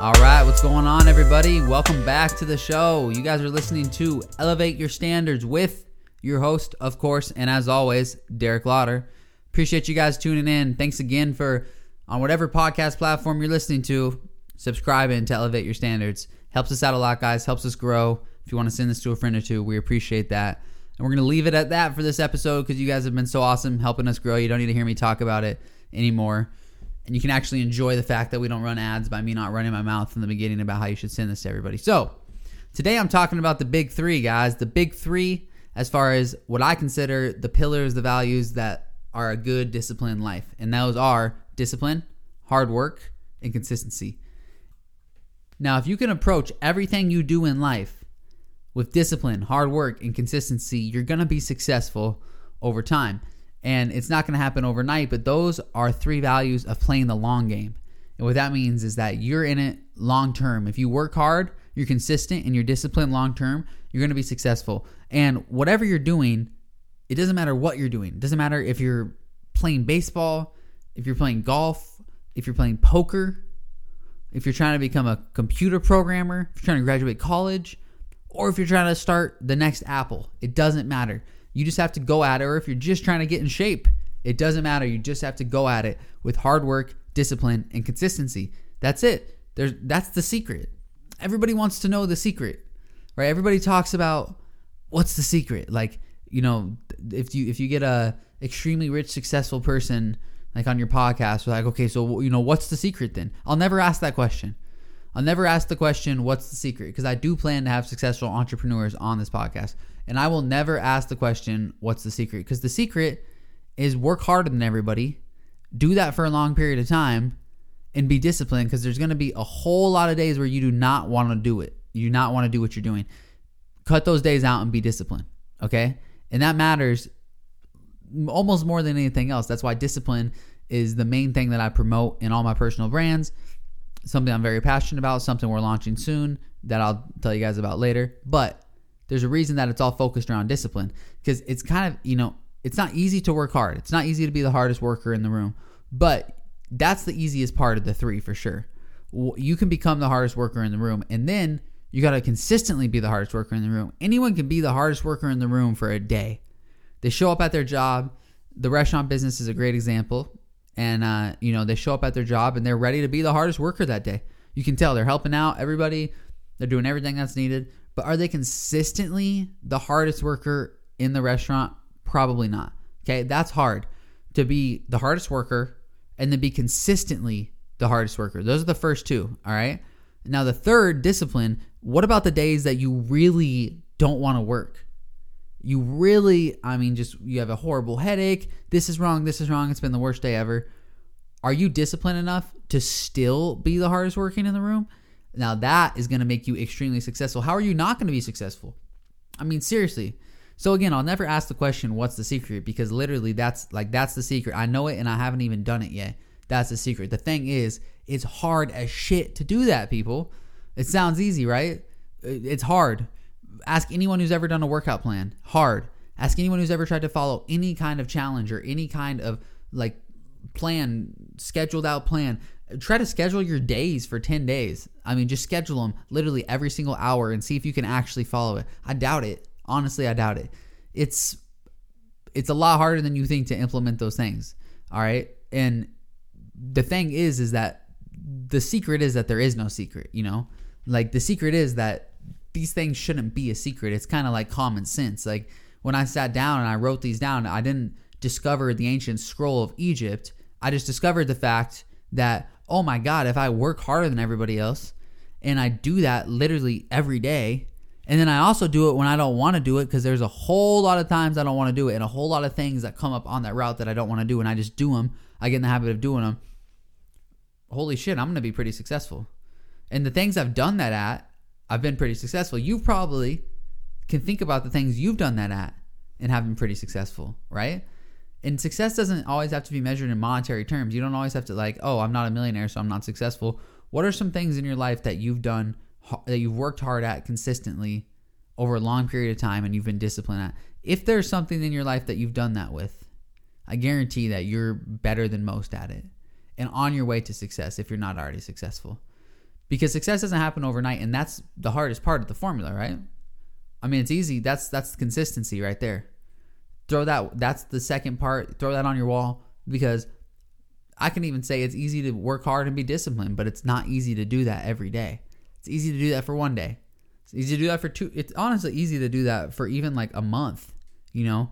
All right, what's going on, everybody? Welcome back to the show. You guys are listening to Elevate Your Standards with your host, of course, and as always, Derrick Lawter. Appreciate you guys tuning in. Thanks again for on whatever podcast platform you're listening to, subscribing to Elevate Your Standards. Helps us out a lot, guys. Helps us grow. If you want to send this to a friend or two, we appreciate that. And we're going to leave it at that for this episode because you guys have been so awesome helping us grow. You don't need to hear me talk about it anymore you can actually enjoy the fact that we don't run ads by me not running my mouth in the beginning about how you should send this to everybody. So, today I'm talking about the big three, guys. The big three, as far as what I consider the pillars, the values that are a good disciplined life. And those are discipline, hard work, and consistency. Now, if you can approach everything you do in life with discipline, hard work, and consistency, you're going to be successful over time and it's not going to happen overnight but those are three values of playing the long game. And what that means is that you're in it long term. If you work hard you're consistent and you're disciplined long term you're going to be successful. And whatever you're doing it doesn't matter what you're doing. It doesn't matter if you're playing baseball if you're playing golf if you're playing poker if you're trying to become a computer programmer if you're trying to graduate college or if you're trying to start the next apple. It doesn't matter you just have to go at it, or if you're just trying to get in shape, it doesn't matter. You just have to go at it with hard work, discipline, and consistency. That's it. There's that's the secret. Everybody wants to know the secret, right? Everybody talks about what's the secret. Like you know, if you if you get a extremely rich, successful person like on your podcast, like okay, so you know what's the secret then? I'll never ask that question. I'll never ask the question, what's the secret? Because I do plan to have successful entrepreneurs on this podcast. And I will never ask the question, what's the secret? Because the secret is work harder than everybody, do that for a long period of time, and be disciplined because there's going to be a whole lot of days where you do not want to do it. You do not want to do what you're doing. Cut those days out and be disciplined. Okay. And that matters almost more than anything else. That's why discipline is the main thing that I promote in all my personal brands. Something I'm very passionate about, something we're launching soon that I'll tell you guys about later. But there's a reason that it's all focused around discipline because it's kind of, you know, it's not easy to work hard. It's not easy to be the hardest worker in the room, but that's the easiest part of the three for sure. You can become the hardest worker in the room, and then you got to consistently be the hardest worker in the room. Anyone can be the hardest worker in the room for a day. They show up at their job. The restaurant business is a great example, and uh, you know they show up at their job and they're ready to be the hardest worker that day. You can tell they're helping out everybody. They're doing everything that's needed. But are they consistently the hardest worker in the restaurant? Probably not. Okay, that's hard to be the hardest worker and then be consistently the hardest worker. Those are the first two. All right. Now, the third discipline what about the days that you really don't want to work? You really, I mean, just you have a horrible headache. This is wrong. This is wrong. It's been the worst day ever. Are you disciplined enough to still be the hardest working in the room? Now that is going to make you extremely successful. How are you not going to be successful? I mean, seriously. So again, I'll never ask the question, what's the secret? Because literally that's like that's the secret. I know it and I haven't even done it yet. That's the secret. The thing is, it's hard as shit to do that, people. It sounds easy, right? It's hard. Ask anyone who's ever done a workout plan. Hard. Ask anyone who's ever tried to follow any kind of challenge or any kind of like plan, scheduled out plan try to schedule your days for 10 days. I mean, just schedule them literally every single hour and see if you can actually follow it. I doubt it. Honestly, I doubt it. It's it's a lot harder than you think to implement those things. All right? And the thing is is that the secret is that there is no secret, you know? Like the secret is that these things shouldn't be a secret. It's kind of like common sense. Like when I sat down and I wrote these down, I didn't discover the ancient scroll of Egypt. I just discovered the fact that oh my God, if I work harder than everybody else and I do that literally every day, and then I also do it when I don't want to do it because there's a whole lot of times I don't want to do it and a whole lot of things that come up on that route that I don't want to do and I just do them. I get in the habit of doing them. Holy shit, I'm going to be pretty successful. And the things I've done that at, I've been pretty successful. You probably can think about the things you've done that at and have been pretty successful, right? And success doesn't always have to be measured in monetary terms. You don't always have to like, oh, I'm not a millionaire, so I'm not successful. What are some things in your life that you've done that you've worked hard at consistently over a long period of time and you've been disciplined at? If there's something in your life that you've done that with, I guarantee that you're better than most at it and on your way to success if you're not already successful. because success doesn't happen overnight and that's the hardest part of the formula right i mean it's easy that's that's the consistency right there throw that that's the second part throw that on your wall because i can even say it's easy to work hard and be disciplined but it's not easy to do that every day. It's easy to do that for one day. It's easy to do that for two it's honestly easy to do that for even like a month you know?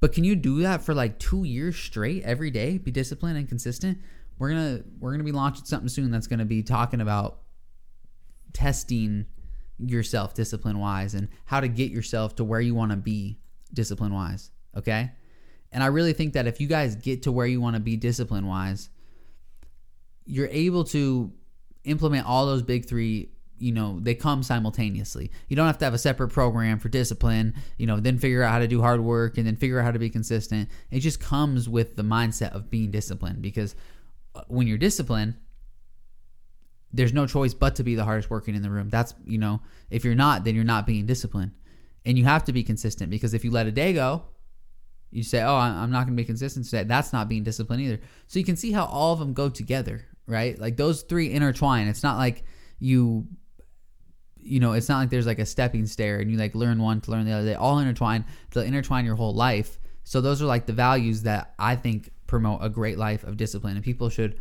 But can you do that for like two years straight every day? Be disciplined and consistent? We're gonna we're gonna be launching something soon that's gonna be talking about testing yourself discipline wise and how to get yourself to where you want to be discipline wise. Okay. And I really think that if you guys get to where you want to be discipline wise, you're able to implement all those big three you know they come simultaneously you don't have to have a separate program for discipline you know then figure out how to do hard work and then figure out how to be consistent it just comes with the mindset of being disciplined because uh, when you're disciplined there's no choice but to be the hardest working in the room. That's, you know, if you're not, then you're not being disciplined. And you have to be consistent because if you let a day go, you say, oh, I'm not going to be consistent today. That's not being disciplined either. So you can see how all of them go together, right? Like those three intertwine. It's not like you, you know, it's not like there's like a stepping stair and you like learn one to learn the other. They all intertwine. They'll intertwine your whole life. So those are like the values that I think promote a great life of discipline. And people should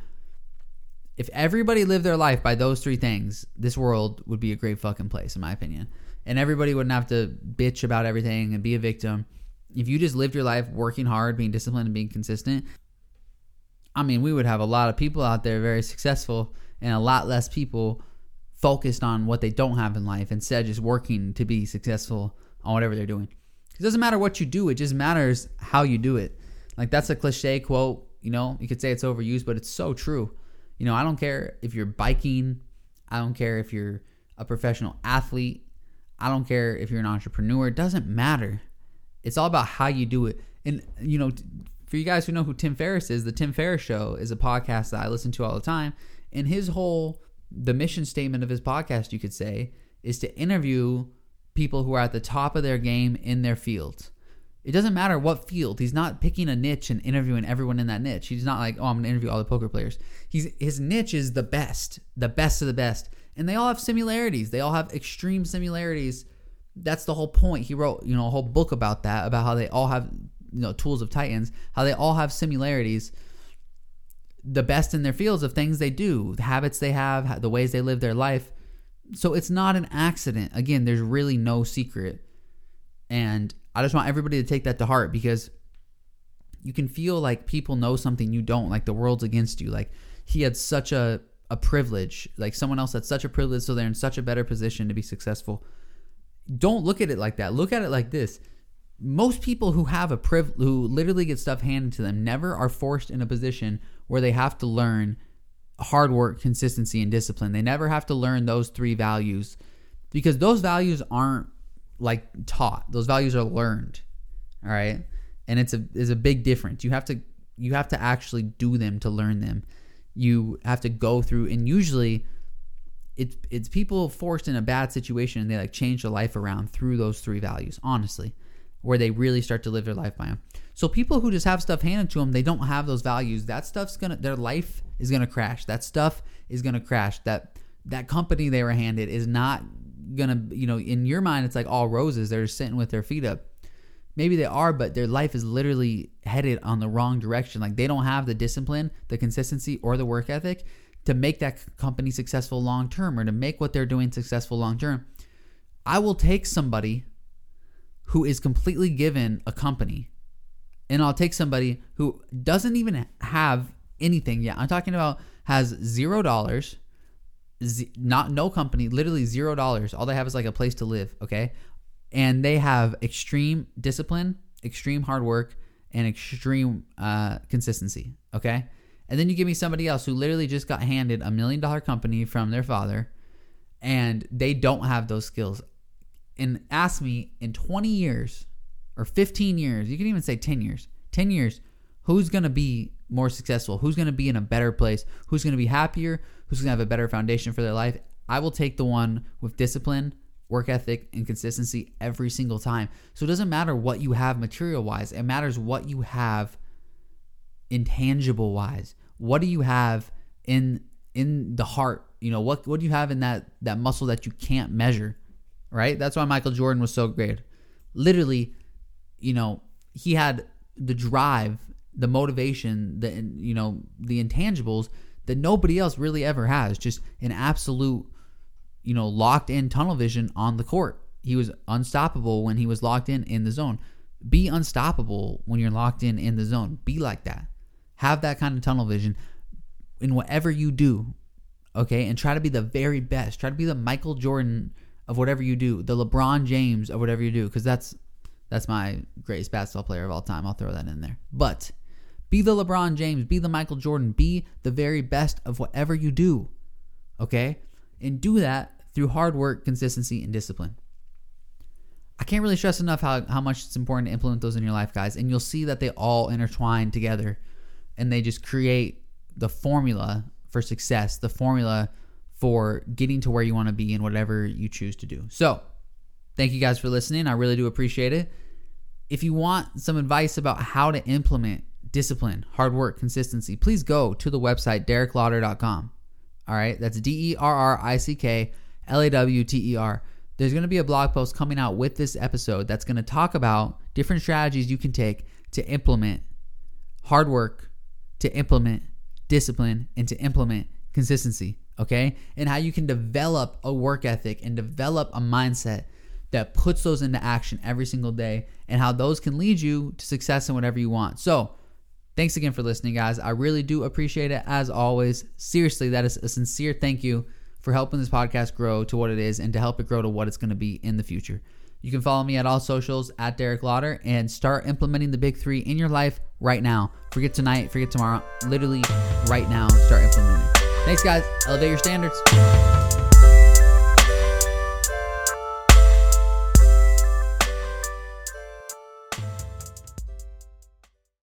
if everybody lived their life by those three things, this world would be a great fucking place, in my opinion. And everybody wouldn't have to bitch about everything and be a victim. If you just lived your life working hard, being disciplined, and being consistent, I mean, we would have a lot of people out there very successful and a lot less people focused on what they don't have in life instead just working to be successful on whatever they're doing. It doesn't matter what you do, it just matters how you do it. Like that's a cliche quote, you know, you could say it's overused, but it's so true you know, I don't care if you're biking, I don't care if you're a professional athlete, I don't care if you're an entrepreneur, it doesn't matter. It's all about how you do it. And, you know, for you guys who know who Tim Ferriss is, the Tim Ferriss Show is a podcast that I listen to all the time. And his whole, the mission statement of his podcast, you could say, is to interview people who are at the top of their game in their fields. It doesn't matter what field. He's not picking a niche and interviewing everyone in that niche. He's not like, oh, I'm gonna interview all the poker players. He's his niche is the best, the best of the best, and they all have similarities. They all have extreme similarities. That's the whole point. He wrote, you know, a whole book about that, about how they all have, you know, tools of titans, how they all have similarities. The best in their fields of things they do, the habits they have, the ways they live their life. So it's not an accident. Again, there's really no secret. And I just want everybody to take that to heart because you can feel like people know something you don't, like the world's against you. Like he had such a, a privilege, like someone else had such a privilege, so they're in such a better position to be successful. Don't look at it like that. Look at it like this. Most people who have a priv who literally get stuff handed to them never are forced in a position where they have to learn hard work, consistency, and discipline. They never have to learn those three values because those values aren't like taught. Those values are learned. All right? And it's a is a big difference. You have to you have to actually do them to learn them. You have to go through and usually it's it's people forced in a bad situation and they like change their life around through those three values, honestly, where they really start to live their life by them. So people who just have stuff handed to them, they don't have those values. That stuff's gonna their life is gonna crash. That stuff is gonna crash. That that company they were handed is not gonna you know in your mind it's like all roses they're just sitting with their feet up maybe they are but their life is literally headed on the wrong direction like they don't have the discipline the consistency or the work ethic to make that company successful long term or to make what they're doing successful long term i will take somebody who is completely given a company and i'll take somebody who doesn't even have anything yet i'm talking about has zero dollars not no company, literally zero dollars. All they have is like a place to live. Okay, and they have extreme discipline, extreme hard work, and extreme uh, consistency. Okay, and then you give me somebody else who literally just got handed a million dollar company from their father, and they don't have those skills. And ask me in 20 years or 15 years, you can even say 10 years, 10 years, who's going to be more successful? Who's going to be in a better place? Who's going to be happier? Who's going to have a better foundation for their life? I will take the one with discipline, work ethic, and consistency every single time. So it doesn't matter what you have material wise, it matters what you have intangible wise. What do you have in in the heart? You know, what what do you have in that that muscle that you can't measure? Right? That's why Michael Jordan was so great. Literally, you know, he had the drive, the motivation, the you know, the intangibles that nobody else really ever has. Just an absolute, you know, locked in tunnel vision on the court. He was unstoppable when he was locked in in the zone. Be unstoppable when you're locked in in the zone. Be like that. Have that kind of tunnel vision in whatever you do. Okay? And try to be the very best. Try to be the Michael Jordan of whatever you do, the LeBron James of whatever you do cuz that's that's my greatest basketball player of all time. I'll throw that in there. But be the LeBron James, be the Michael Jordan, be the very best of whatever you do. Okay? And do that through hard work, consistency, and discipline. I can't really stress enough how, how much it's important to implement those in your life, guys. And you'll see that they all intertwine together and they just create the formula for success, the formula for getting to where you want to be in whatever you choose to do. So, thank you guys for listening. I really do appreciate it. If you want some advice about how to implement discipline, hard work, consistency, please go to the website derricklawter.com. All right, that's D E R R I C K L A W T E R. There's going to be a blog post coming out with this episode that's going to talk about different strategies you can take to implement hard work, to implement discipline, and to implement consistency. Okay, and how you can develop a work ethic and develop a mindset that puts those into action every single day, and how those can lead you to success in whatever you want. So, Thanks again for listening, guys. I really do appreciate it as always. Seriously, that is a sincere thank you for helping this podcast grow to what it is and to help it grow to what it's going to be in the future. You can follow me at all socials at Derrick Lawter and start implementing the big three in your life right now. Forget tonight, forget tomorrow. Literally right now, start implementing. Thanks, guys. Elevate your standards.